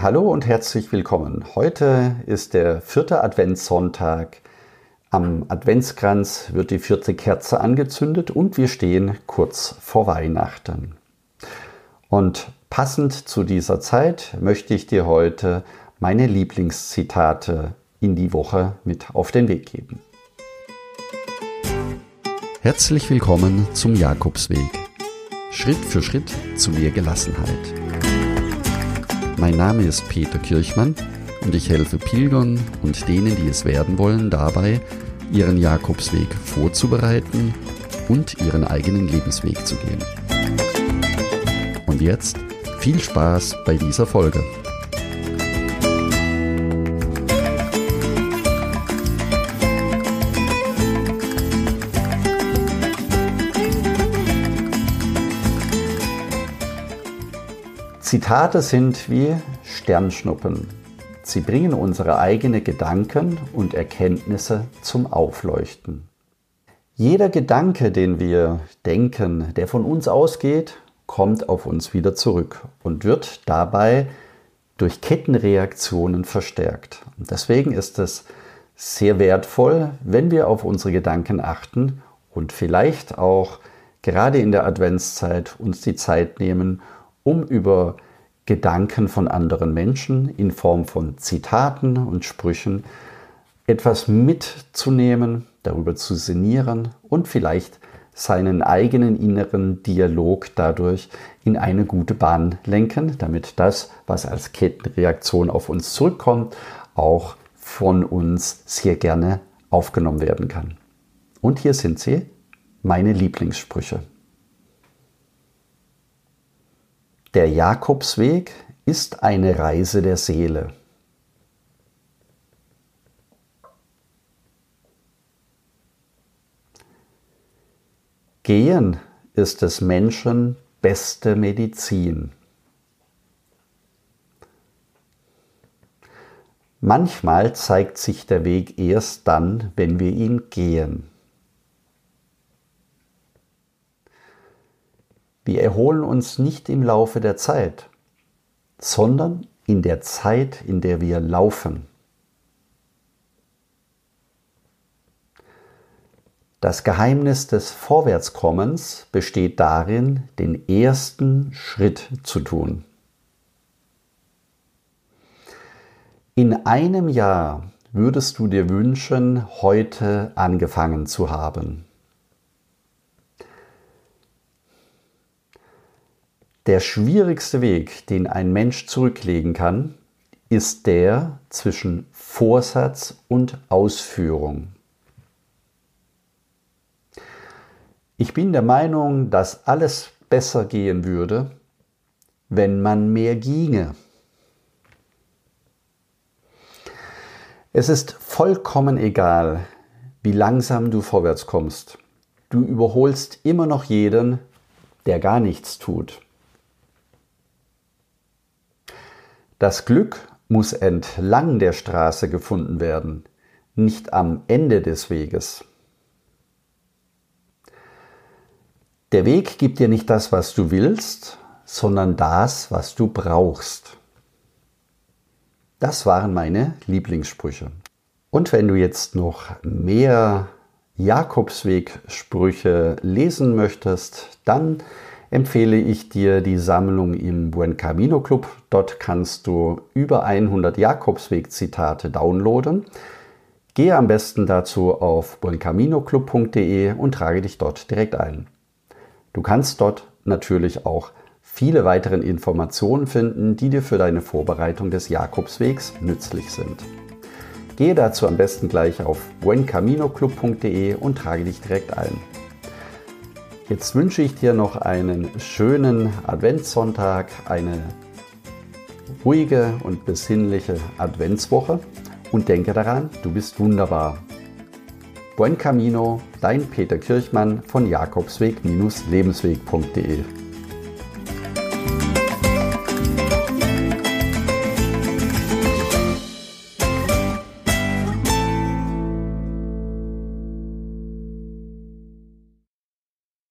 Hallo und herzlich willkommen. Heute ist der vierte Adventssonntag. Am Adventskranz wird die vierte Kerze angezündet und wir stehen kurz vor Weihnachten. Und passend zu dieser Zeit möchte ich dir heute meine Lieblingszitate in die Woche mit auf den Weg geben. Herzlich willkommen zum Jakobsweg. Schritt für Schritt zu mehr Gelassenheit. Mein Name ist Peter Kirchmann und ich helfe Pilgern und denen, die es werden wollen, dabei, ihren Jakobsweg vorzubereiten und ihren eigenen Lebensweg zu gehen. Und jetzt viel Spaß bei dieser Folge. Zitate sind wie Sternschnuppen. Sie bringen unsere eigenen Gedanken und Erkenntnisse zum Aufleuchten. Jeder Gedanke, den wir denken, der von uns ausgeht, kommt auf uns wieder zurück und wird dabei durch Kettenreaktionen verstärkt. Und deswegen ist es sehr wertvoll, wenn wir auf unsere Gedanken achten und vielleicht auch gerade in der Adventszeit uns die Zeit nehmen, um über Gedanken von anderen Menschen in Form von Zitaten und Sprüchen etwas mitzunehmen, darüber zu sinnieren und vielleicht seinen eigenen inneren Dialog dadurch in eine gute Bahn lenken, damit das, was als Kettenreaktion auf uns zurückkommt, auch von uns sehr gerne aufgenommen werden kann. Und hier sind sie, meine Lieblingssprüche. Der Jakobsweg ist eine Reise der Seele. Gehen ist des Menschen beste Medizin. Manchmal zeigt sich der Weg erst dann, wenn wir ihn gehen. Wir erholen uns nicht im Laufe der Zeit, sondern in der Zeit, in der wir laufen. Das Geheimnis des Vorwärtskommens besteht darin, den ersten Schritt zu tun. In einem Jahr würdest du dir wünschen, heute angefangen zu haben. Der schwierigste Weg, den ein Mensch zurücklegen kann, ist der zwischen Vorsatz und Ausführung. Ich bin der Meinung, dass alles besser gehen würde, wenn man mehr ginge. Es ist vollkommen egal, wie langsam du vorwärts kommst. Du überholst immer noch jeden, der gar nichts tut. Das Glück muss entlang der Straße gefunden werden, nicht am Ende des Weges. Der Weg gibt dir nicht das, was du willst, sondern das, was du brauchst. Das waren meine Lieblingssprüche. Und wenn du jetzt noch mehr Jakobsweg-Sprüche lesen möchtest, dann empfehle ich dir die Sammlung im Buen Camino Club. Dort kannst du über 100 Jakobsweg-Zitate downloaden. Gehe am besten dazu auf buencaminoclub.de und trage dich dort direkt ein. Du kannst dort natürlich auch viele weitere Informationen finden, die dir für deine Vorbereitung des Jakobswegs nützlich sind. Gehe dazu am besten gleich auf buencaminoclub.de und trage dich direkt ein. Jetzt wünsche ich dir noch einen schönen Adventssonntag, eine ruhige und besinnliche Adventswoche und denke daran, du bist wunderbar. Buen Camino, dein Peter Kirchmann von Jakobsweg-lebensweg.de